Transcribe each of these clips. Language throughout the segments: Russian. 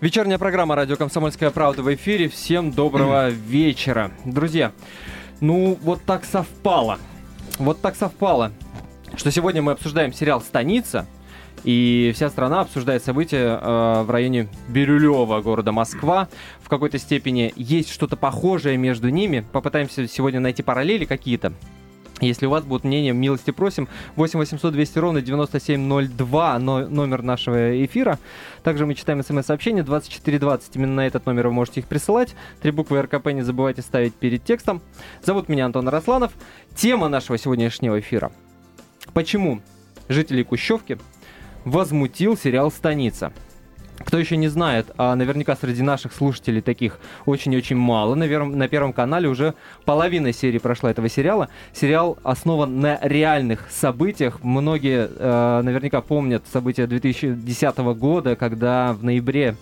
Вечерняя программа «Радио Комсомольская правда» в эфире. Всем доброго вечера. Друзья, ну вот так совпало. Вот так совпало, что сегодня мы обсуждаем сериал «Станица», и вся страна обсуждает события э, в районе Бирюлева, города Москва. В какой-то степени есть что-то похожее между ними. Попытаемся сегодня найти параллели какие-то. Если у вас будут мнения, милости просим. 8 800 200 ровно 9702 но, номер нашего эфира. Также мы читаем смс-сообщения 2420. Именно на этот номер вы можете их присылать. Три буквы РКП не забывайте ставить перед текстом. Зовут меня Антон Росланов. Тема нашего сегодняшнего эфира. Почему жители Кущевки возмутил сериал «Станица»? Кто еще не знает, а наверняка среди наших слушателей таких очень-очень мало. Наверное, на Первом канале уже половина серии прошла этого сериала. Сериал основан на реальных событиях. Многие э, наверняка помнят события 2010 года, когда в ноябре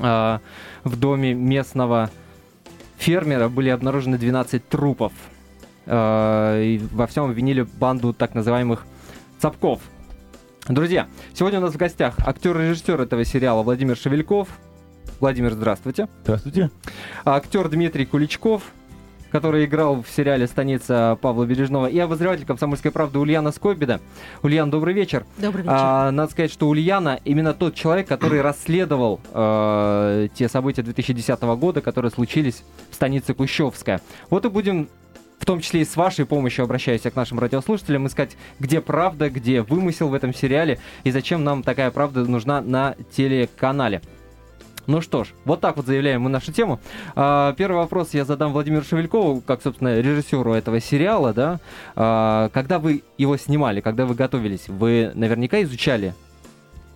э, в доме местного фермера были обнаружены 12 трупов. Э, и во всем обвинили банду так называемых цапков – Друзья, сегодня у нас в гостях актер-режиссер этого сериала Владимир Шевельков. Владимир, здравствуйте. Здравствуйте. Актер Дмитрий Куличков, который играл в сериале «Станица» Павла Бережного, и обозреватель «Комсомольской правды» Ульяна Скобида. Ульян, добрый вечер. Добрый вечер. А, надо сказать, что Ульяна именно тот человек, который расследовал э, те события 2010 года, которые случились в станице Кущевская. Вот и будем в том числе и с вашей помощью обращаюсь к нашим радиослушателям, искать, где правда, где вымысел в этом сериале и зачем нам такая правда нужна на телеканале. Ну что ж, вот так вот заявляем мы нашу тему. А, первый вопрос я задам Владимиру Шевелькову, как, собственно, режиссеру этого сериала, да. А, когда вы его снимали, когда вы готовились, вы наверняка изучали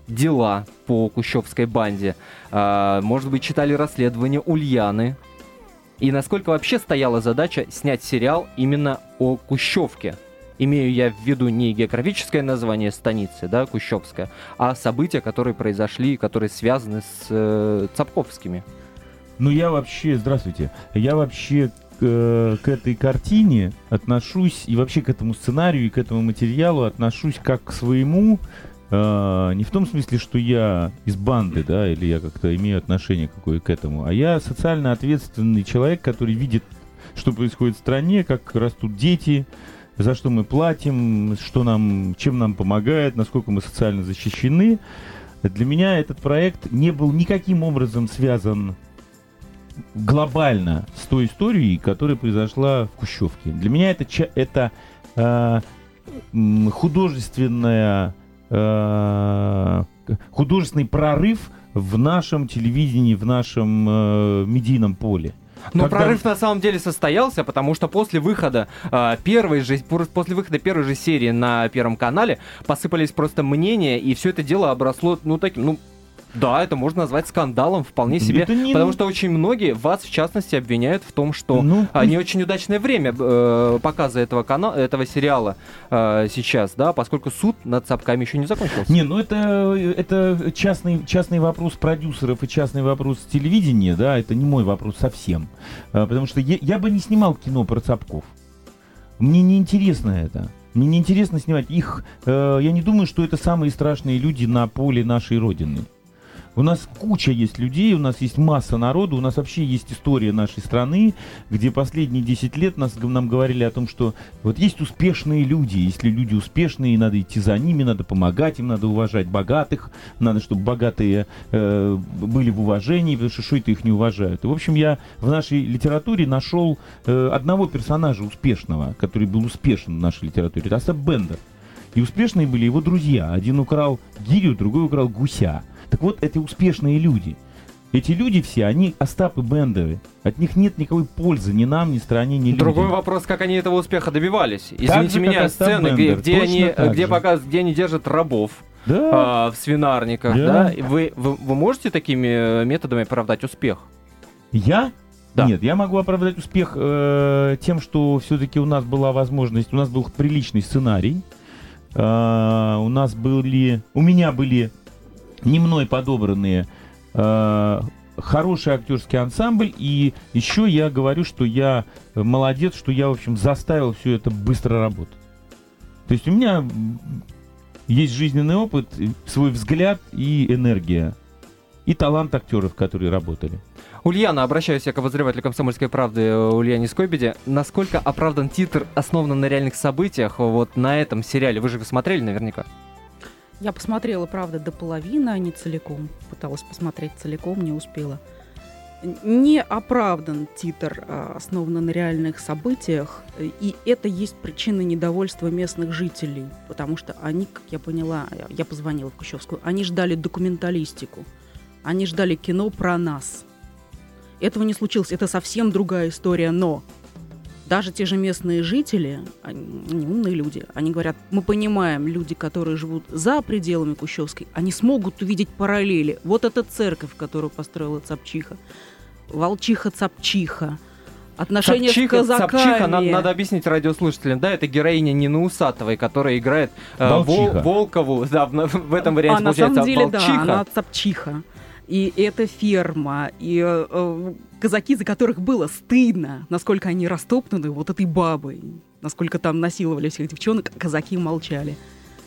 дела по Кущевской банде. А, может быть, читали расследование Ульяны, и насколько вообще стояла задача снять сериал именно о Кущевке? Имею я в виду не географическое название станицы, да, Кущевская, а события, которые произошли, которые связаны с э, Цапковскими. Ну, я вообще, здравствуйте, я вообще к, э, к этой картине отношусь, и вообще к этому сценарию, и к этому материалу отношусь как к своему, Uh, не в том смысле, что я из банды, да, или я как-то имею отношение какое к этому, а я социально ответственный человек, который видит, что происходит в стране, как растут дети, за что мы платим, что нам, чем нам помогает, насколько мы социально защищены. Для меня этот проект не был никаким образом связан глобально с той историей, которая произошла в Кущевке. Для меня это, это э, художественная Э, художественный прорыв в нашем телевидении, в нашем э, медийном поле. Но Когда... прорыв на самом деле состоялся, потому что после выхода э, первой же после выхода первой же серии на Первом канале посыпались просто мнения, и все это дело обросло ну таким, ну да, это можно назвать скандалом вполне себе, не... потому что очень многие вас в частности обвиняют в том, что ну, а, не очень удачное время э, показа этого канала, этого сериала э, сейчас, да, поскольку суд над Цапками еще не закончился. Не, ну это это частный частный вопрос продюсеров и частный вопрос телевидения, да, это не мой вопрос совсем, э, потому что я, я бы не снимал кино про Цапков, мне не интересно это. Мне не интересно снимать их. Э, я не думаю, что это самые страшные люди на поле нашей родины. У нас куча есть людей, у нас есть масса народу, у нас вообще есть история нашей страны, где последние 10 лет нас, нам говорили о том, что вот есть успешные люди, если люди успешные, надо идти за ними, надо помогать им, надо уважать богатых, надо, чтобы богатые э, были в уважении, потому что что это их не уважают. И, в общем, я в нашей литературе нашел э, одного персонажа успешного, который был успешен в нашей литературе, это Асап Бендер. И успешные были его друзья. Один украл гирю, другой украл гуся. Так вот, эти успешные люди, эти люди все, они Остапы Бендеры. От них нет никакой пользы ни нам, ни стране, ни людям. Другой вопрос, как они этого успеха добивались. Извините же, меня, сцены, где, где, они, где, показ, где они держат рабов. Да. А, в свинарниках, да. да? Вы, вы, вы можете такими методами оправдать успех? Я? Да. Нет, я могу оправдать успех э, тем, что все-таки у нас была возможность, у нас был приличный сценарий, э, у нас были, у меня были не мной подобранные э, хороший актерский ансамбль, и еще я говорю, что я молодец, что я, в общем, заставил все это быстро работать. То есть у меня есть жизненный опыт, свой взгляд и энергия. и талант актеров, которые работали. Ульяна, обращаюсь я к обозревателю «Комсомольской правды» Ульяне Скобиде. Насколько оправдан титр, основан на реальных событиях, вот на этом сериале? Вы же его смотрели наверняка. Я посмотрела, правда, до половины, а не целиком. Пыталась посмотреть целиком, не успела. Не оправдан титр, а, основан на реальных событиях, и это есть причина недовольства местных жителей, потому что они, как я поняла, я позвонила в Кущевскую, они ждали документалистику, они ждали кино про нас. Этого не случилось, это совсем другая история, но даже те же местные жители, они, они умные люди, они говорят, мы понимаем, люди, которые живут за пределами Кущевской, они смогут увидеть параллели. Вот эта церковь, которую построила Цапчиха, Волчиха-Цапчиха, отношения Цапчиха, с казаками. Цапчиха, надо, надо объяснить радиослушателям, да, это героиня Нины Усатовой, которая играет э, Вол, Волкову, да, в, в этом варианте а, получается на самом деле, Волчиха. да, она Цапчиха. И это ферма, и э, казаки, за которых было стыдно, насколько они растоптаны вот этой бабой, насколько там насиловали всех девчонок, казаки молчали.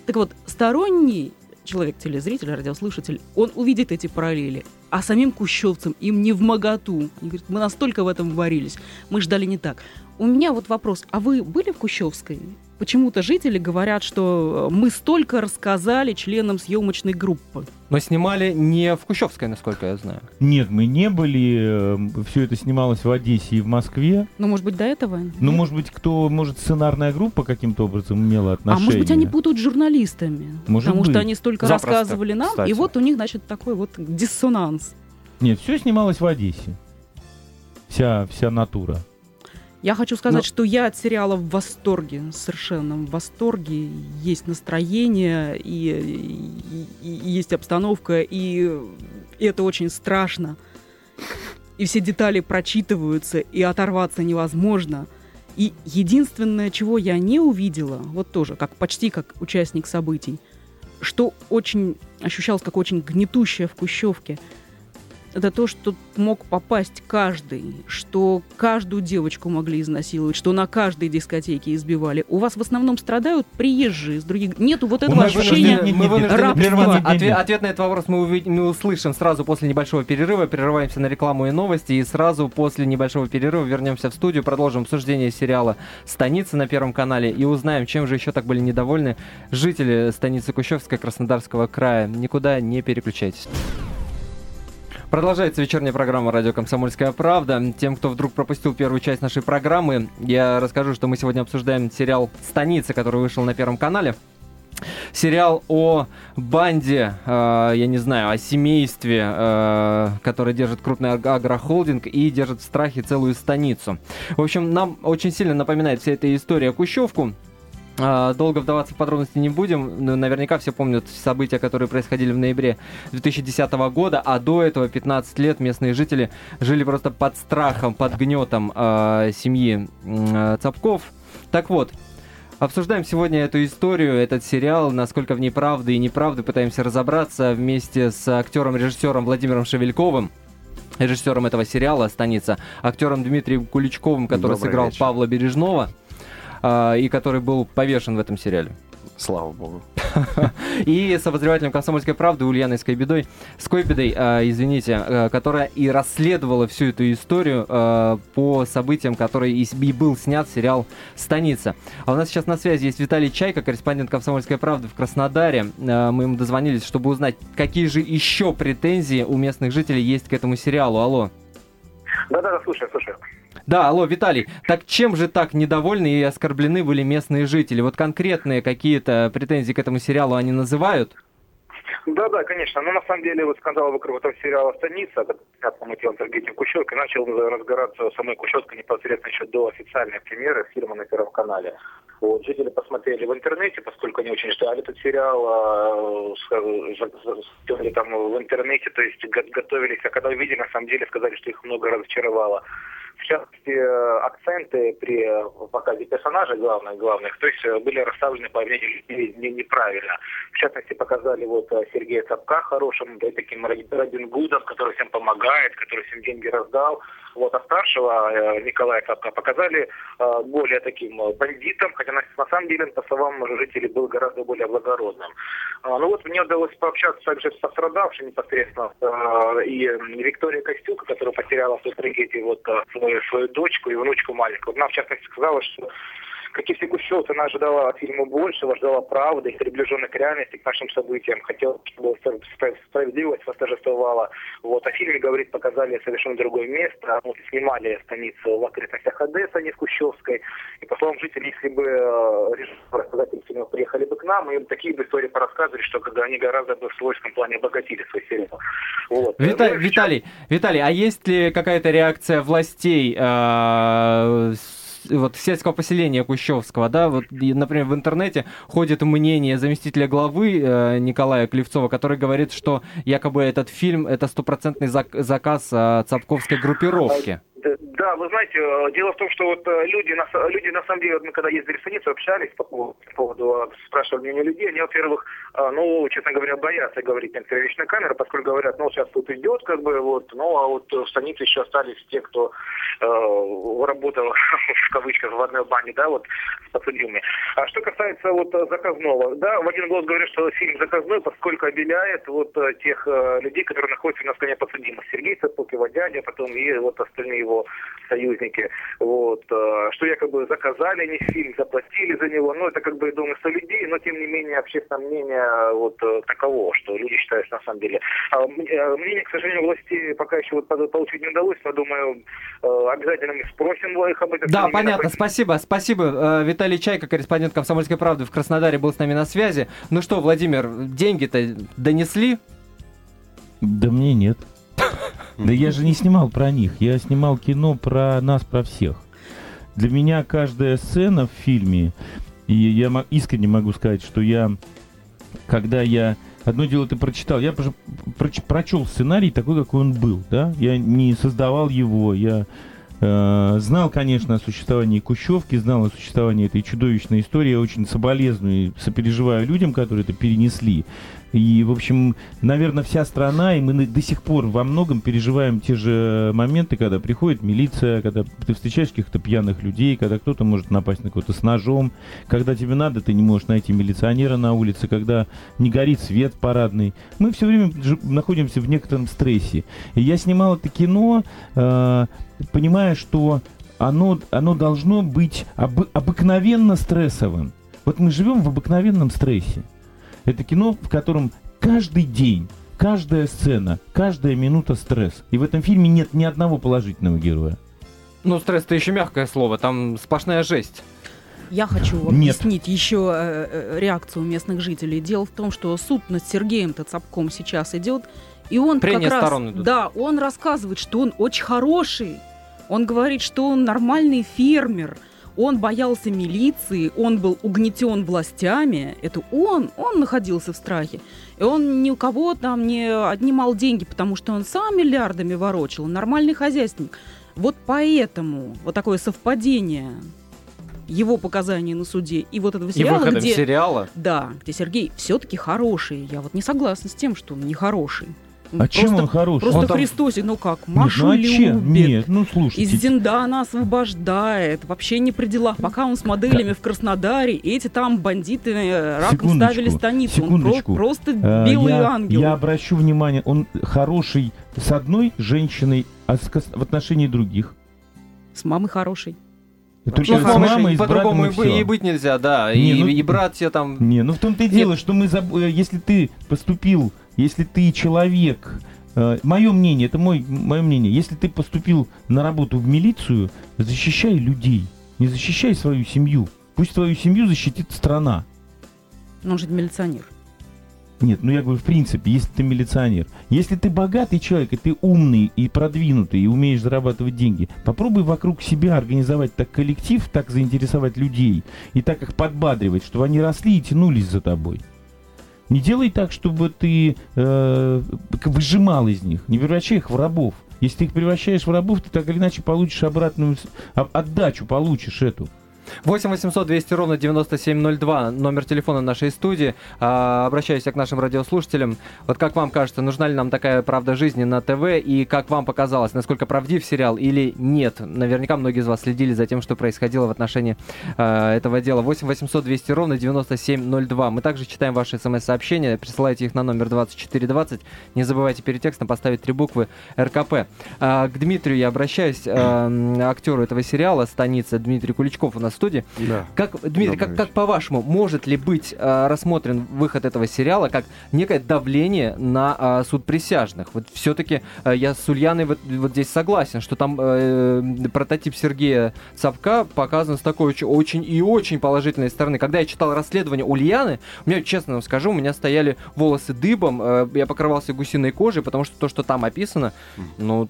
Так вот, сторонний человек, телезритель, радиослушатель, он увидит эти параллели. А самим кущевцам им не в моготу. Они говорят, мы настолько в этом варились, мы ждали не так. У меня вот вопрос, а вы были в Кущевской? Почему-то жители говорят, что э, мы столько рассказали членам съемочной группы. Но снимали не в Кущевской, насколько я знаю. Нет, мы не были. Э, Все это снималось в Одессе и в Москве. Ну, может быть, до этого? Ну, может быть, кто, может, сценарная группа каким-то образом имела отношение. А может быть, они путают с журналистами. Может потому быть. что они столько Запросто, рассказывали нам, кстати. и вот у них, значит, такой вот диссонанс. Нет, все снималось в Одессе. Вся, вся натура. Я хочу сказать, Но- что я от сериала в восторге, совершенно в восторге. Есть настроение, и, и- и есть обстановка, и это очень страшно. И все детали прочитываются, и оторваться невозможно. И единственное, чего я не увидела, вот тоже, как почти как участник событий, что очень ощущалось как очень гнетущее в Кущевке, это то, что мог попасть каждый, что каждую девочку могли изнасиловать, что на каждой дискотеке избивали. У вас в основном страдают приезжие из других... Нету вот этого Мы ощущения вынуждены- мы вынуждены прерваться. Ответ, ответ на этот вопрос мы, увид- мы услышим сразу после небольшого перерыва. Прерываемся на рекламу и новости. И сразу после небольшого перерыва вернемся в студию, продолжим обсуждение сериала «Станица» на Первом канале и узнаем, чем же еще так были недовольны жители станицы Кущевской Краснодарского края. Никуда не переключайтесь. Продолжается вечерняя программа «Радио Комсомольская правда». Тем, кто вдруг пропустил первую часть нашей программы, я расскажу, что мы сегодня обсуждаем сериал «Станица», который вышел на Первом канале. Сериал о банде, э, я не знаю, о семействе, э, которое держит крупный аг- агрохолдинг и держит в страхе целую станицу. В общем, нам очень сильно напоминает вся эта история Кущевку. А, Долго вдаваться в подробности не будем. но Наверняка все помнят события, которые происходили в ноябре 2010 года, а до этого 15 лет местные жители жили просто под страхом, под гнетом э, семьи э, Цапков. Так вот, обсуждаем сегодня эту историю, этот сериал, насколько в ней правды и неправды, пытаемся разобраться вместе с актером-режиссером Владимиром Шевельковым режиссером этого сериала «Станица», актером Дмитрием Куличковым, который Добрый сыграл вечер. Павла Бережного, и который был повешен в этом сериале. Слава богу. И с обозревателем «Комсомольской правды» Ульяной Скайбедой, Скойбедой, а, извините, а, которая и расследовала всю эту историю а, по событиям, которые и, был снят сериал «Станица». А у нас сейчас на связи есть Виталий Чайка, корреспондент «Комсомольской правды» в Краснодаре. А, Мы ему дозвонились, чтобы узнать, какие же еще претензии у местных жителей есть к этому сериалу. Алло. Да-да, слушаю, слушаю. Да, алло, Виталий, так чем же так недовольны и оскорблены были местные жители? Вот конкретные какие-то претензии к этому сериалу они называют? Да-да, конечно. Но на самом деле вот скандал вокруг этого сериала «Станица», который снят по мотивам Сергея Кущевкой, начал разгораться самой Кущевской непосредственно еще до официальной премьеры фильма на Первом канале. Вот, жители посмотрели в интернете, поскольку они очень ждали этот сериал, а, с- за- за- сделали там в интернете, то есть го- готовились, а когда увидели, на самом деле сказали, что их много разочаровало. В частности, э, акценты при э, показе персонажей главных, главных, то есть э, были расставлены по мнению людей не- неправильно. В частности, показали вот Сергея Цапка хорошим, да, таким Робин Гудом, который всем помогает, который всем деньги раздал. Вот, а старшего э, Николая Цапка показали э, более таким э, бандитом, хотя на, самом деле, по словам жителей, был гораздо более благородным. А, ну вот мне удалось пообщаться также с пострадавшим непосредственно, и Виктория Костюк, которая потеряла в той трагедии вот свою, свою дочку и внучку маленькую. Она, в частности, сказала, что как и все Кущевцы, она ожидала от фильма большего, ждала правды, приближенной к реальности, к нашим событиям. Хотела, чтобы справедливость восторжествовала. Вот. О фильме, говорит, показали совершенно другое место. Вот, снимали станицу в окрестностях Одессы, а не в Кущевской. И, по словам жителей, если бы э, режиссеры, фильма приехали бы к нам, и такие бы истории порассказывали, что когда они гораздо бы в свойском плане обогатили свой сериал. Вот. Вита- ну, Виталий, Виталий, а есть ли какая-то реакция властей э- вот сельского поселения Кущевского, да, вот, например, в интернете ходит мнение заместителя главы э, Николая Клевцова, который говорит, что якобы этот фильм это стопроцентный заказ э, Цапковской группировки. Да, вы знаете, э, дело в том, что вот э, люди, люди на самом деле, мы когда ездили в станицу, общались по поводу, по поводу э, спрашивали мнение людей, они, во-первых, ну, честно говоря, боятся говорить некоторые вещи на камеру, поскольку говорят, ну, сейчас тут идет, как бы, вот, ну, а вот в станице еще остались те, кто э, работал, в кавычках, в одной бане, да, вот, с подсудимыми. А что касается вот заказного, да, в один голос говорят, что фильм заказной, поскольку обеляет вот тех людей, которые находятся на стороне подсудимых. Сергей Сапук, его дядя, потом и вот остальные его союзники, вот, э, что якобы заказали не фильм, заплатили за него, ну, это как бы домысел людей, но, тем не менее, общественное мнение вот э, таково, что люди считают, на самом деле. А, э, мнение, к сожалению, власти пока еще вот получить не удалось, но, думаю, обязательно мы спросим их об этом. Да, понятно, спасибо, спасибо. Виталий Чайка, корреспондент «Комсомольской правды» в Краснодаре был с нами на связи. Ну что, Владимир, деньги-то донесли? Да мне нет. Да я же не снимал про них, я снимал кино про нас, про всех. Для меня каждая сцена в фильме, и я искренне могу сказать, что я, когда я Одно дело ты прочитал. Я прочел сценарий такой, какой он был, да? Я не создавал его, я э, знал, конечно, о существовании Кущевки, знал о существовании этой чудовищной истории. Я очень соболезную и сопереживаю людям, которые это перенесли. И, в общем, наверное, вся страна, и мы до сих пор во многом переживаем те же моменты, когда приходит милиция, когда ты встречаешь каких-то пьяных людей, когда кто-то может напасть на кого-то с ножом, когда тебе надо, ты не можешь найти милиционера на улице, когда не горит свет парадный. Мы все время находимся в некотором стрессе. И я снимал это кино, э, понимая, что оно, оно должно быть об, обыкновенно стрессовым. Вот мы живем в обыкновенном стрессе. Это кино, в котором каждый день, каждая сцена, каждая минута стресс. И в этом фильме нет ни одного положительного героя. Ну, стресс-то еще мягкое слово, там сплошная жесть. Я хочу вам Нет. объяснить еще э, э, реакцию местных жителей. Дело в том, что суд над Сергеем Тацапком сейчас идет, и он Прения как раз, идут. да, он рассказывает, что он очень хороший. Он говорит, что он нормальный фермер, он боялся милиции, он был угнетен властями. Это он, он находился в страхе. И он ни у кого там не отнимал деньги, потому что он сам миллиардами ворочил, нормальный хозяйственник. Вот поэтому вот такое совпадение его показаний на суде и вот этого сериала, и где, сериала. да, где Сергей все-таки хороший. Я вот не согласна с тем, что он не хороший. А просто, чем он хороший? Просто он Христосик, ну как, Машу Нет, ну, а любит. Нет, ну слушайте. Из Зиндана освобождает. Вообще не при делах. Пока он с моделями как? в Краснодаре, эти там бандиты э, раком ставили станицу. Секундочку. Он про- просто а, белый я, ангел. Я обращу внимание, он хороший с одной женщиной, а с, в отношении других. С мамой хороший. Только с мамой, по-другому и, и быть нельзя, да. Не, и, ну, и братья там. Не, ну в том-то и дело, что мы заб... Э, если ты поступил если ты человек, э, мое мнение, это мой, мое мнение, если ты поступил на работу в милицию, защищай людей, не защищай свою семью. Пусть твою семью защитит страна. Но он же милиционер. Нет, ну я говорю, в принципе, если ты милиционер. Если ты богатый человек, и ты умный и продвинутый, и умеешь зарабатывать деньги, попробуй вокруг себя организовать так коллектив, так заинтересовать людей, и так их подбадривать, чтобы они росли и тянулись за тобой. Не делай так, чтобы ты э, выжимал из них, не превращай их в рабов. Если ты их превращаешь в рабов, ты так или иначе получишь обратную отдачу, получишь эту. 8 800 200 ровно 9702, номер телефона нашей студии. А, обращаюсь я к нашим радиослушателям. Вот как вам кажется, нужна ли нам такая правда жизни на ТВ, и как вам показалось, насколько правдив сериал или нет? Наверняка многие из вас следили за тем, что происходило в отношении а, этого дела. 8 800 200 ровно 9702. Мы также читаем ваши смс-сообщения, присылайте их на номер 2420. Не забывайте перед текстом поставить три буквы РКП. А, к Дмитрию я обращаюсь, а, актеру этого сериала «Станица» Дмитрий Куличков у нас студии. Да. Как, Дмитрий, как, как по-вашему, может ли быть э, рассмотрен выход этого сериала как некое давление на э, суд присяжных? Вот все-таки э, я с Ульяной вот, вот здесь согласен, что там э, прототип Сергея Цапка показан с такой очень, очень и очень положительной стороны. Когда я читал расследование Ульяны, у меня, честно вам скажу, у меня стояли волосы дыбом, э, я покрывался гусиной кожей, потому что то, что там описано, ну,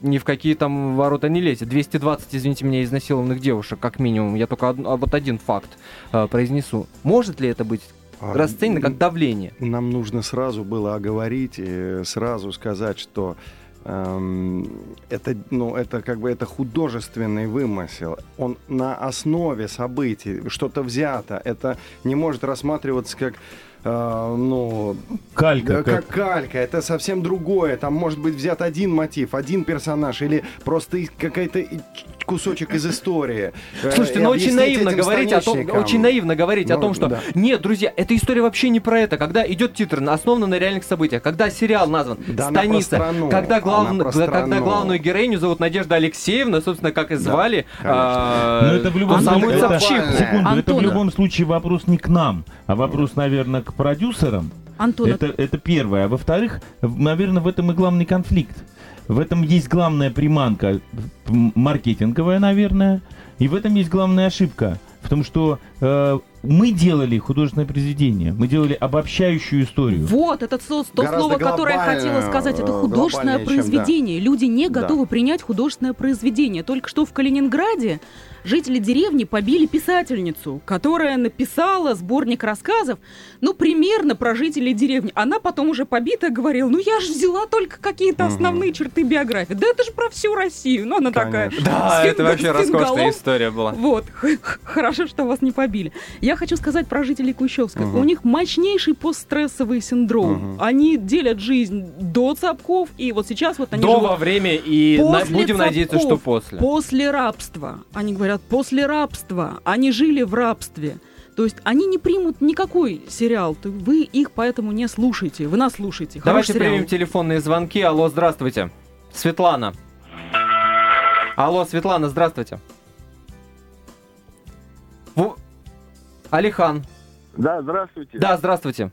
ни в какие там ворота не лезет. 220, извините меня, изнасилованных девушек, как минимум. Я только од- вот один факт э, произнесу. Может ли это быть А, расценено как давление? Нам нужно сразу было оговорить, и сразу сказать, что эм, это, ну, это как бы это художественный вымысел. Он на основе событий, что-то взято. Это не может рассматриваться как э, ну, Калька. да, как- как калька, это совсем другое. Там может быть взят один мотив, один персонаж, или просто какая-то кусочек из истории. Э, Слушайте, ну очень объяснить наивно говорить о том, очень наивно говорить о Ну, том, что да. нет, друзья, эта история вообще не про это. Когда идет титр, основан на реальных событиях, когда сериал назван Да она про "Станица", страну, когда, глав- она про когда главную героиню зовут Надежда Алексеевна, собственно, как и звали. а, Но это в любом Антон, самую это- глобально. Секунду, это в Антон. любом случае вопрос не к нам, а вопрос, наверное, к продюсерам. Антон, Это, это первое. А во-вторых, наверное, в этом и главный конфликт. В этом есть главная приманка маркетинговая, наверное, и в этом есть главная ошибка. В том, что э, мы делали художественное произведение, мы делали обобщающую историю. Вот, это то, то слово, которое я хотела сказать. Это э, художественное глобальнее, чем, да. произведение. Люди не Да. готовы принять художественное произведение. Только что в Калининграде жители деревни побили писательницу, которая написала сборник рассказов, ну, примерно про жителей деревни. Она потом уже побитая говорила, ну, я же взяла только какие-то основные черты биографии. Да это же про всю Россию. Ну, она такая... Конечно. Да, с это фин- вообще роскошная история была. Вот, хорошо, что вас не побили. Я хочу сказать про жителей Кущевска. Мгм. У них мощнейший постстрессовый синдром. Мгм. Они делят жизнь до цапков, и вот сейчас вот они До, живут во время и на- будем надеяться, что Цапков. после. после рабства. Они говорят, после рабства. Они жили в рабстве. То есть они не примут никакой сериал. Вы их поэтому не слушайте. Вы нас слушайте. Давайте сериал. примем телефонные звонки. Алло, здравствуйте. Светлана. Алло, Светлана, здравствуйте. Алихан. Да, здравствуйте. Да, здравствуйте.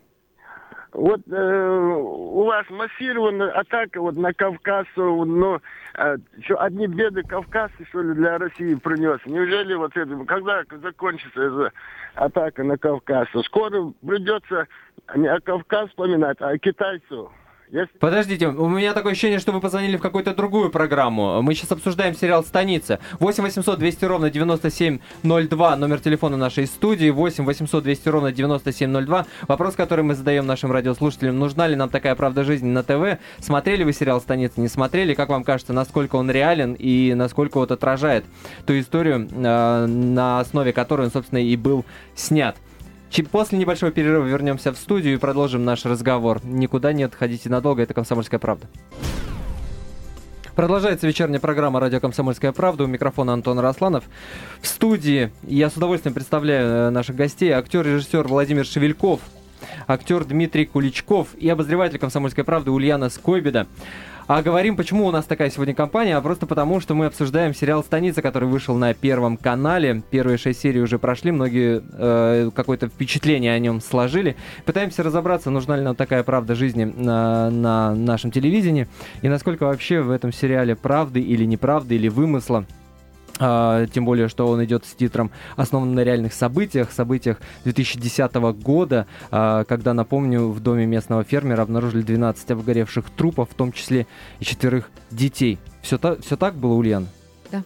Вот э, у вас массированная атака вот на Кавказ, но э, что, одни беды Кавказ, что ли, для России принес? Неужели вот это, когда закончится эта атака на Кавказ? Скоро придется не о Кавказ вспоминать, а о китайцу. Если Подождите, у меня такое ощущение, что вы позвонили в какую-то другую программу. Мы сейчас обсуждаем сериал «Станица». 8 800 200 ровно 9702, номер телефона нашей студии. 8 800 200 ровно 9702. Вопрос, который мы задаем нашим радиослушателям. Нужна ли нам такая правда жизни на ТВ? Смотрели вы сериал «Станица», не смотрели? Как вам кажется, насколько он реален и насколько вот отражает ту историю, э, на основе которой он, собственно, и был снят? После небольшого перерыва вернемся в студию и продолжим наш разговор. Никуда не отходите надолго, это «Комсомольская правда». Продолжается вечерняя программа «Радио Комсомольская правда». У микрофона Антон Росланов. В студии я с удовольствием представляю э, наших гостей. Актер-режиссер Владимир Шевельков, актер Дмитрий Куличков и обозреватель «Комсомольской правды» Ульяна Скойбеда. А говорим, почему у нас такая сегодня компания, а просто потому, что мы обсуждаем сериал «Станица», который вышел на Первом канале. Первые шесть серий уже прошли, многие э, какое-то впечатление о нем сложили. Пытаемся разобраться, нужна ли нам такая правда жизни на, на нашем телевидении, и насколько вообще в этом сериале правды или неправды, или вымысла. А, тем более, что он идет с титром «Основан на реальных событиях», событиях 2010 года, а, когда, напомню, в доме местного фермера обнаружили 12 обгоревших трупов, в том числе и четверых детей. Все, та, все так было, Ульян? Да.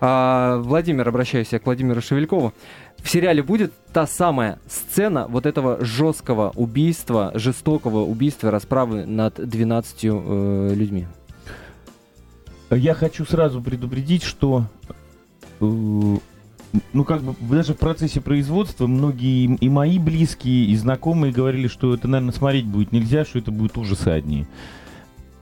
А, Владимир, обращаюсь я к Владимиру Шевелькову. В сериале будет та самая сцена вот этого жесткого убийства, жестокого убийства, расправы над 12 э, людьми. Я хочу сразу предупредить, что э, ну, как бы даже в процессе производства многие и мои близкие, и знакомые говорили, что это, наверное, смотреть будет нельзя, что это будет ужасы одни.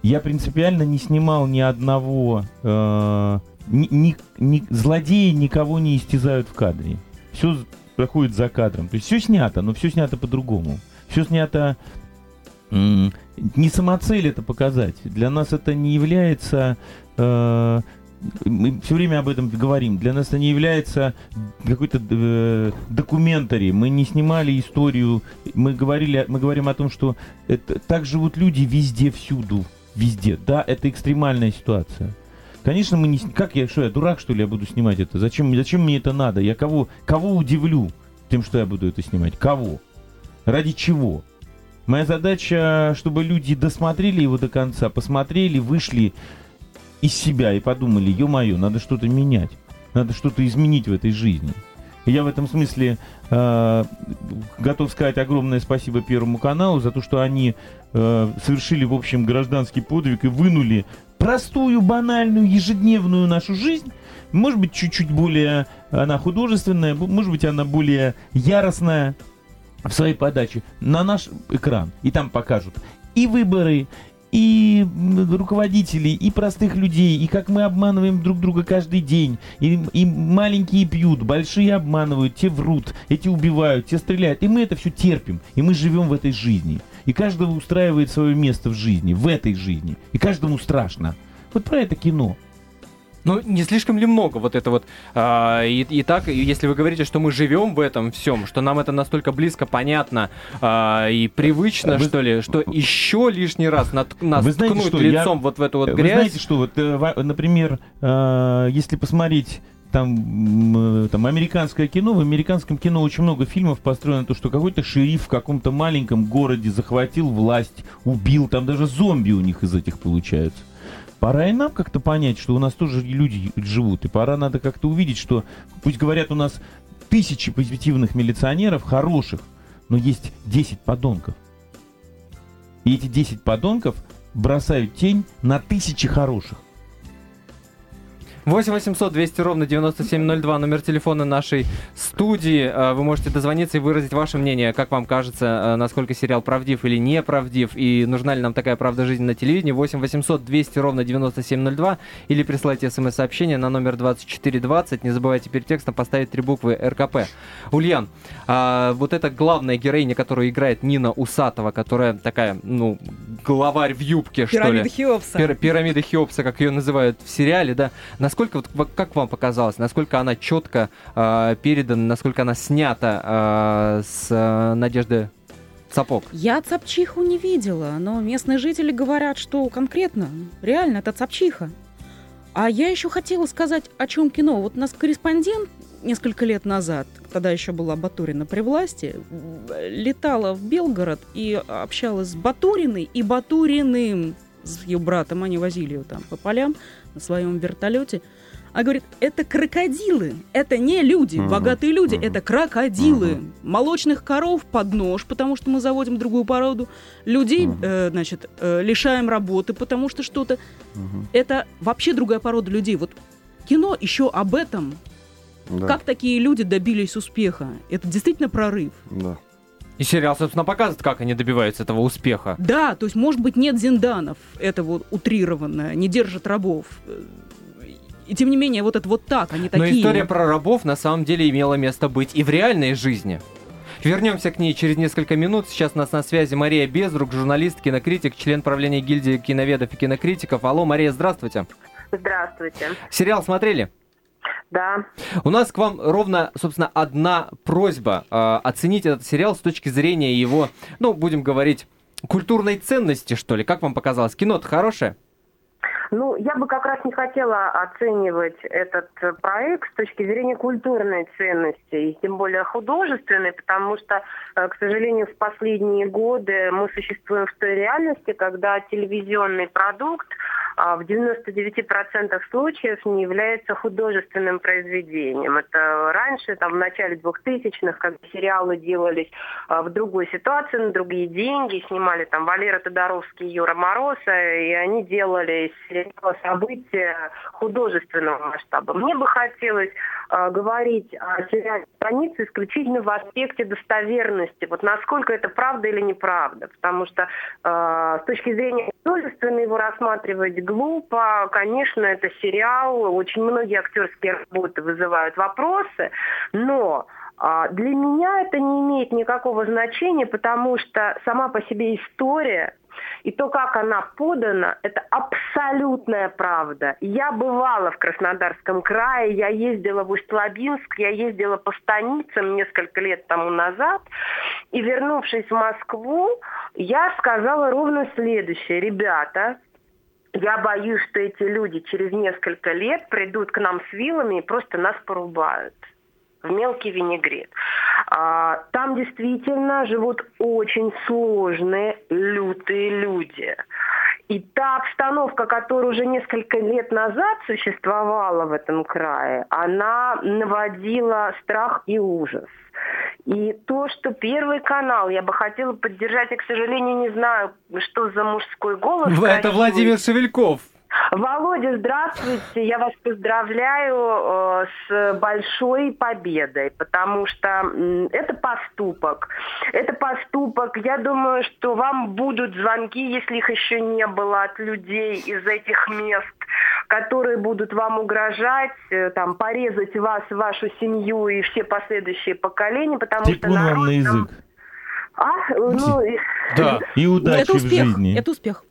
Я принципиально не снимал ни одного... Э, ни, ни, ни, злодеи никого не истязают в кадре. Все проходит за кадром. То есть все снято, но все снято по-другому. Все снято... Не самоцель это показать. Для нас это не является... Э, мы все время об этом говорим. Для нас это не является какой-то э, документари. Мы не снимали историю. Мы говорили, мы говорим о том, что это, так живут люди везде, всюду, везде. Да, это экстремальная ситуация. Конечно, мы не... Как я, что я, дурак, что ли, я буду снимать это? Зачем, зачем мне это надо? Я кого, кого удивлю тем, что я буду это снимать? Кого? Ради чего? Моя задача, чтобы люди досмотрели его до конца, посмотрели, вышли из себя и подумали, ё-моё, надо что-то менять, надо что-то изменить в этой жизни. Я в этом смысле э, готов сказать огромное спасибо Первому каналу за то, что они э, совершили, в общем, гражданский подвиг и вынули простую, банальную, ежедневную нашу жизнь. Может быть, чуть-чуть более она художественная, может быть, она более яростная в своей подаче на наш экран. И там покажут и выборы, и руководителей, и простых людей, и как мы обманываем друг друга каждый день. И, и маленькие пьют, большие обманывают, те врут, эти убивают, те стреляют. И мы это все терпим, и мы живем в этой жизни. И каждого устраивает свое место в жизни, в этой жизни. И каждому страшно. Вот про это кино. Ну, не слишком ли много вот это вот? А, и, и так, если вы говорите, что мы живем в этом всем, что нам это настолько близко, понятно а, и привычно, вы, что ли, что еще лишний раз нат, нас вы знаете, ткнуть что, лицом я, вот в эту вот грязь. Вы знаете, что вот, э, например, э, если посмотреть там, э, там американское кино, в американском кино очень много фильмов построено то, что какой-то шериф в каком-то маленьком городе захватил власть, убил, там даже зомби у них из этих получаются. Пора и нам как-то понять, что у нас тоже люди живут. И пора надо как-то увидеть, что, пусть говорят, у нас тысячи позитивных милиционеров, хороших, но есть 10 подонков. И эти 10 подонков бросают тень на тысячи хороших. 8 800 200 ровно 9702, номер телефона нашей студии. Э, вы можете дозвониться и выразить ваше мнение, как вам кажется, э, насколько сериал правдив или не правдив, и нужна ли нам такая правда жизни на телевидении. 8 800 200 ровно 9702, или присылайте смс-сообщение на номер 2420. Не забывайте перед текстом поставить три буквы РКП. Ульян, а, вот эта главная героиня, которую играет Нина Усатова, которая такая, ну, главарь в юбке, что ли. Пирамида Хеопса. Пир, пирамида Хеопса, как ее называют в сериале, да. Насколько, вот, как вам показалось, насколько она четко э, передана, насколько она снята э, с э, Надежды Сапог? Я Цапчиху не видела, но местные жители говорят, что конкретно, реально, это Цапчиха. А я еще хотела сказать, о чем кино. Вот у нас корреспондент несколько лет назад, тогда еще была Батурина при власти, летала в Белгород и общалась с Батуриной и Батуриным, с ее братом. Они возили ее там по полям на своем вертолете. А говорит, это крокодилы, это не люди, uh-huh. богатые люди, uh-huh. это крокодилы. Uh-huh. Молочных коров под нож, потому что мы заводим другую породу. Людей, uh-huh. э, значит, э, лишаем работы, потому что что-то. Uh-huh. Это вообще другая порода людей. Вот кино еще об этом. Да. Как такие люди добились успеха? Это действительно прорыв. Да. И сериал, собственно, показывает, как они добиваются этого успеха. Да, то есть, может быть, нет зинданов, это вот утрированное, не держат рабов. И тем не менее, вот это вот так, они такие. Но история про рабов на самом деле имела место быть и в реальной жизни. Вернемся к ней через несколько минут. Сейчас у нас на связи Мария Безрук, журналист, кинокритик, член правления гильдии киноведов и кинокритиков. Алло, Мария, здравствуйте. Здравствуйте. Сериал смотрели? Да. У нас к вам ровно, собственно, одна просьба э, оценить этот сериал с точки зрения его, ну, будем говорить, культурной ценности, что ли. Как вам показалось? Кино-то хорошее? Ну, я бы как раз не хотела оценивать этот проект с точки зрения культурной ценности, и тем более художественной, потому что, э, к сожалению, в последние годы мы существуем в той реальности, когда телевизионный продукт в 99% случаев не является художественным произведением. Это раньше, там, в начале 2000-х, когда сериалы делались а, в другой ситуации, на другие деньги, снимали там Валера Тодоровский, Юра Мороза, и они делали события художественного масштаба. Мне бы хотелось э, говорить о сериале «Страница» исключительно в аспекте достоверности. Вот насколько это правда или неправда. Потому что э, с точки зрения художественно его рассматривать глупо. Конечно, это сериал, очень многие актерские работы вызывают вопросы, но а, для меня это не имеет никакого значения, потому что сама по себе история и то, как она подана, это абсолютная правда. Я бывала в Краснодарском крае, я ездила в Усть-Лабинск, я ездила по станицам несколько лет тому назад, и вернувшись в Москву, я сказала ровно следующее. Ребята, я боюсь, что эти люди через несколько лет придут к нам с вилами и просто нас порубают в мелкий винегрет. А, там действительно живут очень сложные, лютые люди. И та обстановка, которая уже несколько лет назад существовала в этом крае, она наводила страх и ужас. И то, что Первый канал, я бы хотела поддержать, я, к сожалению, не знаю, что за мужской голос. Это Владимир Шевельков. Володя, здравствуйте. Я вас поздравляю э, с большой победой, потому что э, это поступок. Это поступок. Я думаю, что вам будут звонки, если их еще не было, от людей из этих мест, которые будут вам угрожать, э, там, порезать вас, вашу семью и все последующие поколения, потому Типун что народ... вам на язык. А? Ну, Да. И удачи это в успех. жизни. Это успех.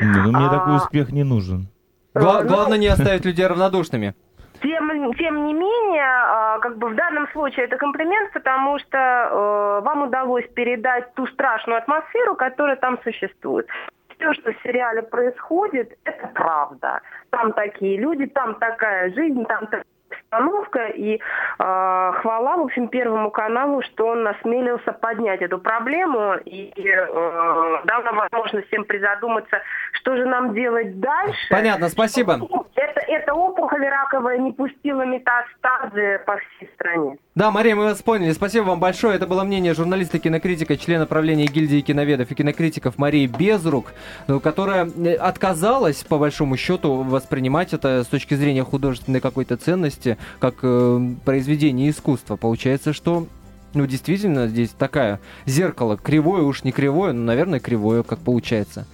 Ну мне А. такой успех не нужен. Гла- ну, главное не оставить людей равнодушными. Тем, тем не менее, а, как бы в данном случае это комплимент, потому что э, вам удалось передать ту страшную атмосферу, которая там существует. Все, что в сериале происходит, это правда. Там такие люди, там такая жизнь, там такая обстановка. И э, хвала, в общем, Первому каналу, что он осмелился поднять эту проблему и э, дал нам возможность всем призадуматься, что же нам делать дальше. Понятно, спасибо. Это, эта опухоль раковая не пустила метастазы по всей стране. Да, Мария, мы вас поняли. Спасибо вам большое. Это было мнение журналиста, кинокритика, члена правления гильдии киноведов и кинокритиков Марии Безрук, ну, которая э, отказалась, по большому счету, воспринимать это с точки зрения художественной какой-то ценности, как э, произведение искусства. Получается, что ну, действительно, здесь такая зеркало, кривое уж не кривое, но, наверное, кривое, как получается.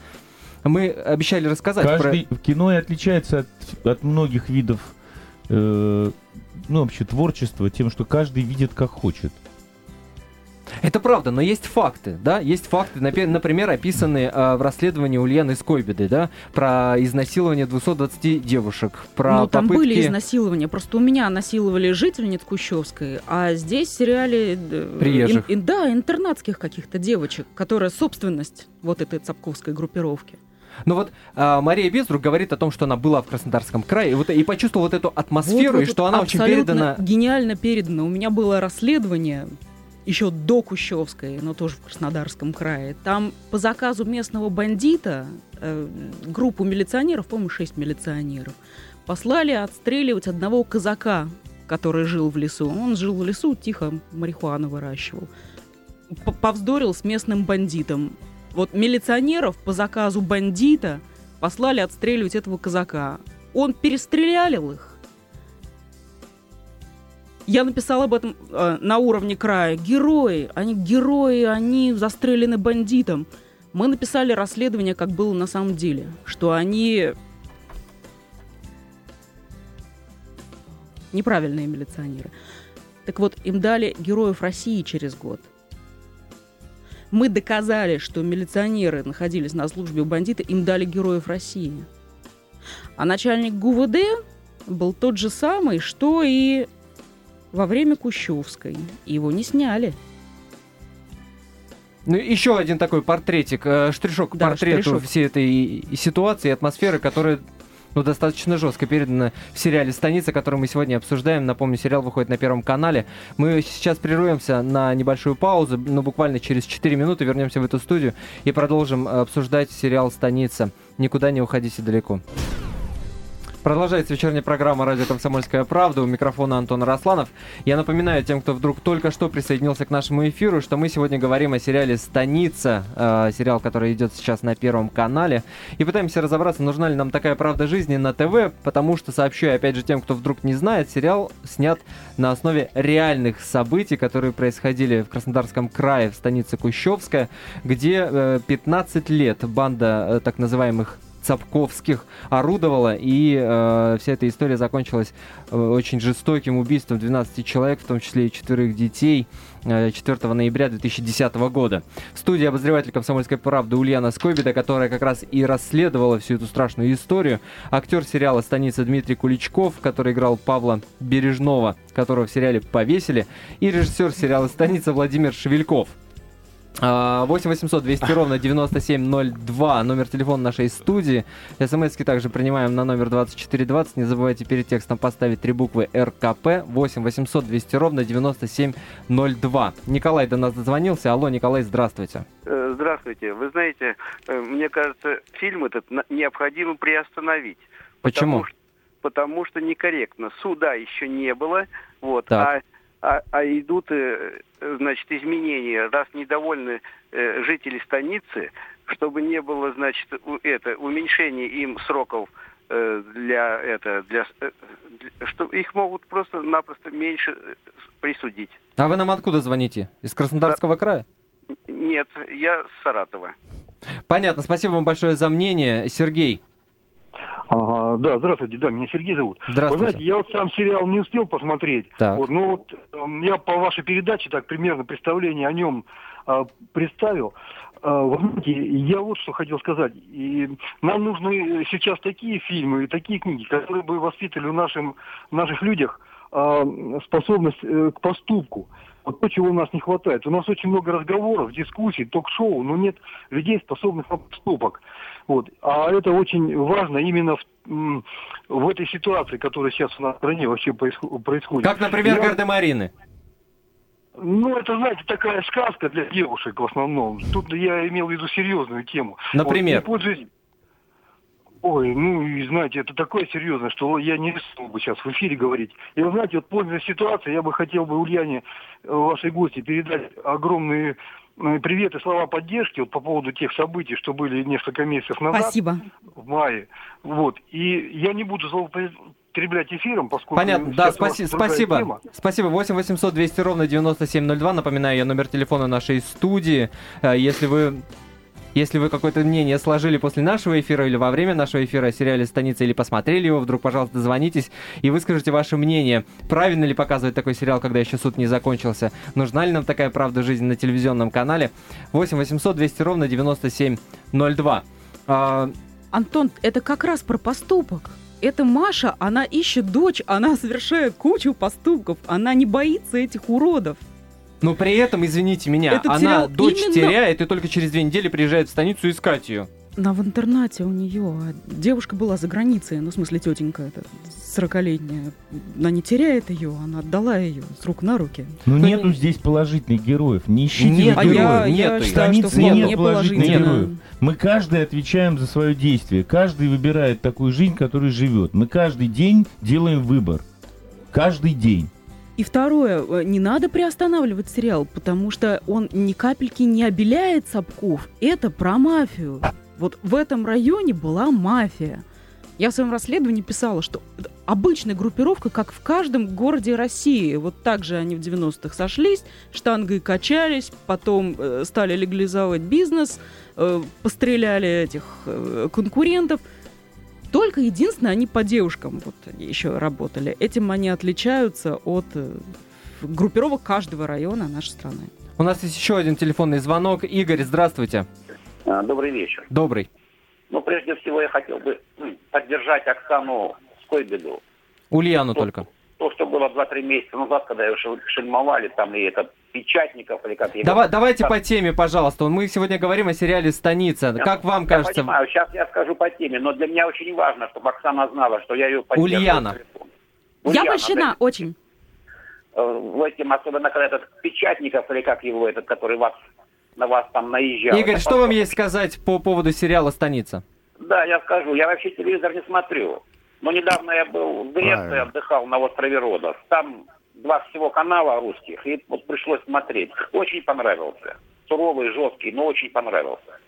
Мы обещали рассказать Каждый кино и отличается от, от многих видов э, ну, вообще творчества тем, что каждый видит как хочет. Это правда, но есть факты, да, есть факты, например, описанные э, в расследовании Ульяны Скойбеды, да, про изнасилование 220 девушек, про ну, там попытки... были изнасилования. Просто у меня насиловали жительниц Кущевской, а здесь в сериале... э, Приезжих. ин- ин- да, интернатских каких-то девочек, которая собственность вот этой цапковской группировки. Ну вот э, Мария Безрук говорит о том, что она была в Краснодарском крае, и, вот, и почувствовала вот эту атмосферу, Вот, и вот, что вот она очень передана... Гениально передано. У меня было расследование еще до Кущевской, но тоже в Краснодарском крае. Там по заказу местного бандита э, группу милиционеров, по-моему, шесть милиционеров, послали отстреливать одного казака, который жил в лесу. Он жил в лесу, тихо марихуану выращивал. Повздорил с местным бандитом. Вот милиционеров по заказу бандита послали отстреливать этого казака. Он перестрелялил их. Я написала об этом э, на уровне края. Герои, они герои, они застрелены бандитом. Мы написали расследование, как было на самом деле, что они неправильные милиционеры. Так вот, им дали героев России через год. Мы доказали, что милиционеры находились на службе у бандита, им дали героев России. А начальник ГУВД был тот же самый, что и во время Кущевской. Его не сняли. Ну, еще один такой портретик, э, штришок к Да, портрету штришок. всей этой ситуации, атмосферы, которая ну, достаточно жестко передана в сериале «Станица», который мы сегодня обсуждаем. Напомню, сериал выходит на Первом канале. Мы сейчас прервемся на небольшую паузу, но буквально через 4 минуты вернемся в эту студию и продолжим э, обсуждать сериал «Станица». Никуда не уходите далеко. Продолжается вечерняя программа «Радио Комсомольская правда». У микрофона Антон Росланов. Я напоминаю тем, кто вдруг только что присоединился к нашему эфиру, что мы сегодня говорим о сериале «Станица», э, сериал, который идет сейчас на Первом канале. И пытаемся разобраться, нужна ли нам такая правда жизни на ТВ, потому что, сообщаю опять же тем, кто вдруг не знает, сериал снят на основе реальных событий, которые происходили в Краснодарском крае, в станице Кущевская, где э, 15 лет банда э, так называемых Цапковских орудовала, и э, вся эта история закончилась э, очень жестоким убийством 12 человек, в том числе и четверых детей, э, 4 ноября 2010 года. В студии обозреватель «Комсомольской правды» Ульяна Скобида, которая как раз и расследовала всю эту страшную историю. Актер сериала «Станица» Дмитрий Куличков, который играл Павла Бережного, которого в сериале повесили, и режиссер сериала «Станица» Владимир Шевельков. 8 800 200 ровно 9702, номер телефона нашей студии. СМСки также принимаем на номер 2420. Не забывайте перед текстом поставить три буквы РКП. 8 800 200 ровно 9702. Николай до нас дозвонился. Алло, Николай, здравствуйте. Э, Здравствуйте. Вы знаете, э, мне кажется, фильм этот необходимо приостановить. Почему? Потому что, потому что некорректно. Суда еще не было, вот, Так. а, а, а идут, э, значит, изменения. Раз недовольны э, жители станицы, чтобы не было, значит, это уменьшение им сроков э, для это для, для- что их могут просто-напросто меньше э, присудить. А вы нам откуда звоните? Из Краснодарского края? Нет, я с Саратова. Понятно, спасибо вам большое за мнение. Сергей, Ага, да, здравствуйте, да, меня Сергей зовут. Вы здравствуйте. знаете, я вот сам сериал не успел посмотреть. Так. Вот, ну вот эм, я по вашей передаче так примерно представление о нем а, представил. А, вы знаете, я вот что хотел сказать. И нам нужны сейчас такие фильмы и такие книги, которые бы воспитывали в нашем, в наших людях а, способность э, к поступку. Вот то, чего у нас не хватает. У нас очень много разговоров, дискуссий, ток-шоу, но нет людей, способных на поступок. Вот. А это очень важно именно в, в этой ситуации, которая сейчас у нас в стране вообще происхо- происходит. Как, например, Я- гардемарины. Ну, это, знаете, такая сказка для девушек в основном. Тут я имел в виду серьезную тему. Например? Вот, и пользуясь- Ой, ну, и знаете, это такое серьезное, что я не рискнул бы сейчас в эфире говорить. И вы знаете, вот пользуясь ситуацией, я бы хотел бы Ульяне, э, вашей гости, передать огромные привет и слова поддержки вот по поводу тех событий, что были несколько месяцев назад Спасибо. в мае. Вот. И я не буду злоупотреблять эфиром, поскольку... Понятно, да, спаси- спасибо. тема. Спасибо. 8 800 200 ровно 9702. Напоминаю, я номер телефона нашей студии. Э, Если вы если вы какое-то мнение сложили после нашего эфира или во время нашего эфира о сериале «Станица» или посмотрели его, вдруг, пожалуйста, звонитесь и выскажите ваше мнение. Правильно ли показывать такой сериал, когда еще суд не закончился? Нужна ли нам такая правда жизни на телевизионном канале? 8 800 200 ровно 9702. А, Антон, это как раз про поступок. Это Маша, она ищет дочь, она совершает кучу поступков, она не боится этих уродов. Но при этом, извините меня, Этот она дочь именно- теряет и только через две недели приезжает в станицу искать ее. Она в интернате у нее. а Девушка была за границей, ну, в смысле, тетенька эта, 40-летняя. Она не теряет ее, она отдала ее с рук на руки. Ну Ну, нету здесь положительных героев. Не ищите Нет А героев, я, героев. я считаю, что Станицы нет вполне положительных героев. Мы каждый отвечаем за свое действие. Каждый выбирает такую жизнь, которой живет. Мы каждый день делаем выбор. Каждый день. И второе, э, не надо приостанавливать сериал, потому что он ни капельки не обеляет Сапков. Это про мафию. Вот в этом районе была мафия. Я в своем расследовании писала, что обычная группировка, как в каждом городе России. Вот так же они в 90-х сошлись, штангой качались, потом э, стали легализовывать бизнес, э, постреляли этих конкурентов. Только единственное, они по девушкам вот еще работали. Этим они отличаются от э, группировок каждого района нашей страны. У нас есть еще один телефонный звонок. Игорь, здравствуйте. А, Добрый вечер. Добрый. Ну, прежде всего, я хотел бы м, поддержать Оксану Скойбеду. Ульяну Ну, только. То, что было 2-3 месяца назад, когда ее шель- шельмовали, там и этот Печатников, или как его... Давай, давайте Как- по теме, пожалуйста. Мы сегодня говорим о сериале «Станица». Как вам Я кажется? понимаю, сейчас я скажу по теме, но для меня очень важно, чтобы Оксана знала, что я ее поддерживаю. Ульяна. телефону. Я Ульяна, польщена, да. очень. Э, В этим, особенно когда этот Печатников, или как его, этот, который вас, на вас там наезжал. Игорь, Это что вам потом- есть сказать по поводу сериала «Станица»? Да, я скажу. Я вообще телевизор не смотрю. Но недавно я был в Греции, Правильно. отдыхал на острове Родос. Там два всего канала русских, и вот пришлось смотреть. Очень понравился. Суровый, жесткий, но очень понравился.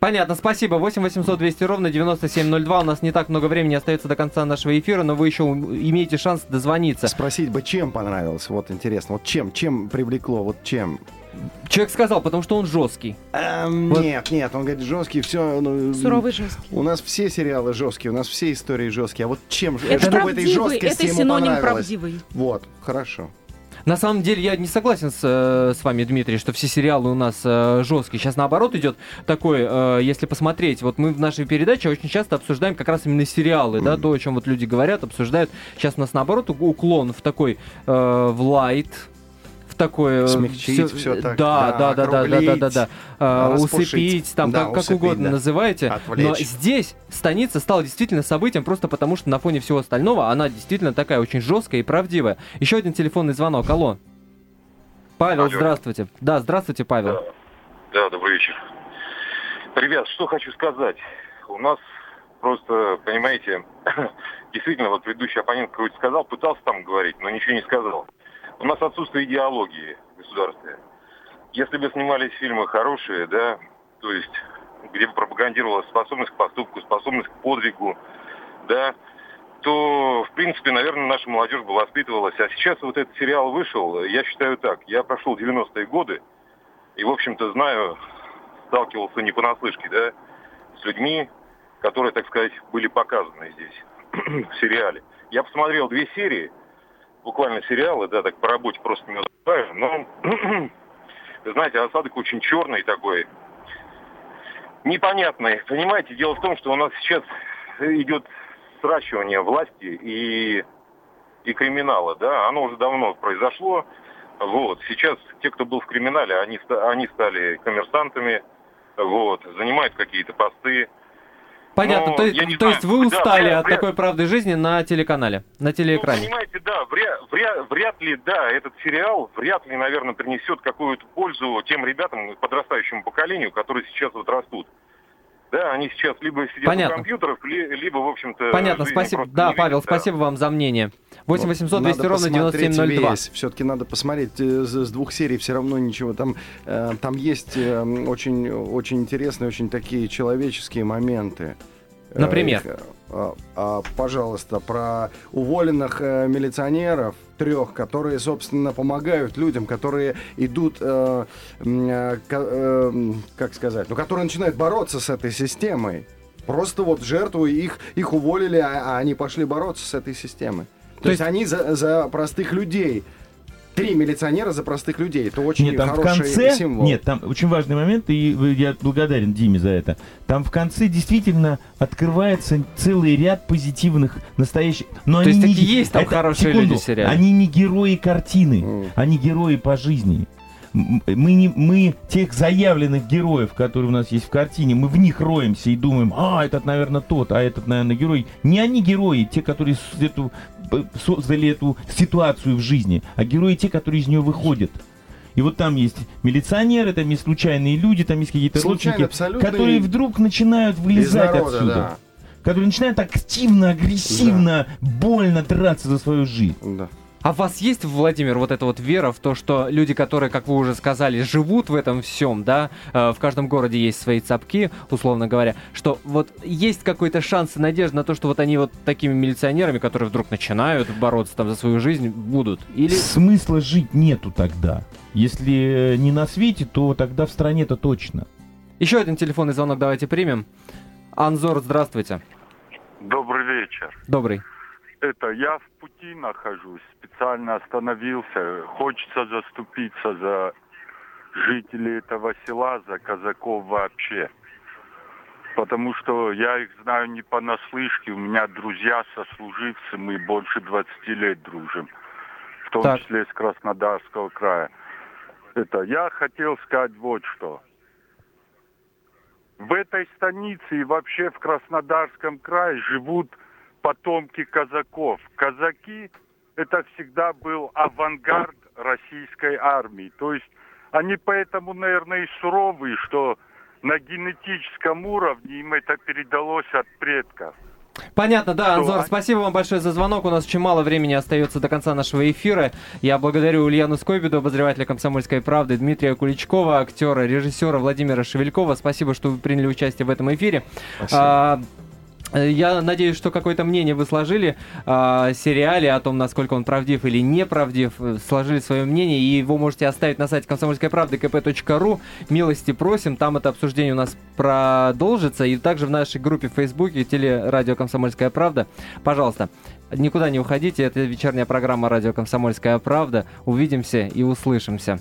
Понятно, спасибо. 8 800 200 ровно 9702. У нас не так много времени остается до конца нашего эфира, но вы еще имеете шанс дозвониться. Спросить бы, чем понравилось, вот интересно, вот чем, чем привлекло, вот чем? Человек сказал, потому что он жесткий. Эм, Вот. Нет, нет, он говорит, жесткий, все. Ну, Суровый жесткий. У нас все сериалы жесткие, у нас все истории жесткие. А вот чем, Это что в этой жесткости это синоним правдивый. Вот, хорошо. На самом деле я не согласен с, э, с вами, Дмитрий, что все сериалы у нас э, жесткие. Сейчас наоборот идет такой, э, если посмотреть, вот мы в нашей передаче очень часто обсуждаем как раз именно сериалы, да, то, о чем вот люди говорят, обсуждают. Сейчас у нас наоборот уклон в такой, э, в лайт, в такое... Смягчить всё так, Да, да, да, да, да, да, да, да, да. Э, распушить. усыпить, там Да, как, как усыпить, угодно да. называйте. Но Отвлечь. здесь станица стала действительно событием, просто потому что на фоне всего остального она действительно такая очень жесткая и правдивая. Еще один телефонный звонок. Алло. Павел, Алло. здравствуйте. Да, здравствуйте, Павел. Да, добрый вечер. Ребят, что хочу сказать. У нас просто, понимаете, действительно, вот предыдущий оппонент какой-то сказал, пытался там говорить, но ничего не сказал. У нас отсутствие идеологии в. Если бы снимались фильмы хорошие, да, то есть, где бы пропагандировалась способность к поступку, способность к подвигу, да, то, в принципе, наверное, наша молодежь бы воспитывалась. А сейчас вот этот сериал вышел, я считаю так, я прошел 90-е годы, и, в общем-то, знаю, сталкивался не понаслышке, да, с людьми, которые, так сказать, были показаны здесь, в сериале. Я посмотрел две серии, буквально сериалы, да, так по работе просто не успеваю, но, знаете, осадок очень черный такой, непонятный. Понимаете, дело в том, что у нас сейчас идет сращивание власти и, и криминала, да, оно уже давно произошло, вот, сейчас те, кто был в криминале, они, они стали коммерсантами, вот, занимают какие-то посты. Понятно, Ну, то, есть- то есть вы да, устали вряд- от вряд- такой правды жизни на телеканале, на Ну, телеэкране. понимаете, да, вряд, вряд, вряд ли, да, этот сериал вряд ли, наверное, принесет какую-то пользу тем ребятам, подрастающему поколению, которые сейчас вот растут. Да, они сейчас либо сидят Понятно. у компьютеров, ли- либо, в общем-то... Понятно, спасибо. Да, Павел, видят, да. спасибо вам за мнение. 8 800 Вот 200 надо ровно посмотреть 9702. Все-таки надо посмотреть э, с, с двух серий все равно ничего. Там, э, там есть э, очень, очень интересные, очень такие человеческие моменты. Э, Например? их, э, а, пожалуйста, про уволенных э, милиционеров трех, которые, собственно, помогают людям, которые идут, э, э, э, как сказать, ну, которые начинают бороться с этой системой. Просто вот жертву их, их уволили, а, а они пошли бороться с этой системой. То, То есть, они за, за простых людей. Три милиционера за простых людей. Это очень Нет, там в хороший конце, символ. нет, там очень важный момент, и я благодарен Диме за это. Там в конце действительно открывается целый ряд позитивных, настоящих. Но То они есть не, есть там это- хорошие секунду, люди в сериале? Они не герои картины, М. они герои по жизни. Мы, не, мы тех заявленных героев, которые у нас есть в картине, мы в них роемся и думаем, а, этот, наверное, тот, а этот, наверное, герой. Не они герои, те, которые эту, создали эту ситуацию в жизни, а герои те, которые из нее выходят. И вот там есть милиционеры, там есть случайные люди, там есть какие-то родственники, которые вдруг начинают вылезать народа, отсюда. да. Которые начинают активно, агрессивно, больно драться за свою жизнь. Да. А у вас есть, Владимир, вот эта вот вера в то, что люди, которые, как вы уже сказали, живут в этом всем, да, э, в каждом городе есть свои цапки, условно говоря, что вот есть какой-то шанс и надежда на то, что вот они вот такими милиционерами, которые вдруг начинают бороться там за свою жизнь, будут? Или... Смысла жить нету тогда. Если не на свете, то тогда в стране-то точно. Еще один телефонный звонок давайте примем. Анзор, здравствуйте. Добрый вечер. Добрый. Это я в пути нахожусь, специально остановился. Хочется заступиться за жителей этого села, за казаков вообще. Потому что я их знаю не понаслышке, у меня друзья, сослуживцы, мы больше 20 лет дружим. В том Так. числе с Краснодарского края. Это я хотел сказать вот что. В этой станице и вообще в Краснодарском крае живут потомки казаков. Казаки это всегда был авангард российской армии. То есть они поэтому, наверное, и суровые, что на генетическом уровне им это передалось от предков. Понятно, да, Анзор, спасибо вам большое за звонок. У нас очень мало времени остается до конца нашего эфира. Я благодарю Ульяну Скойбеду, обозревателя «Комсомольской правды», Дмитрия Куличкова, актера, режиссера Владимира Шевелькова. Спасибо, что вы приняли участие в этом эфире. Спасибо. А, я надеюсь, что какое-то мнение вы сложили о сериале, о том, насколько он правдив или неправдив. Сложили свое мнение, и его можете оставить на сайте комсомольской правды kp.ru. Милости просим, там это обсуждение у нас продолжится. И также в нашей группе в Фейсбуке телерадио «Комсомольская правда». Пожалуйста, никуда не уходите. Это вечерняя программа «Радио Комсомольская правда». Увидимся и услышимся.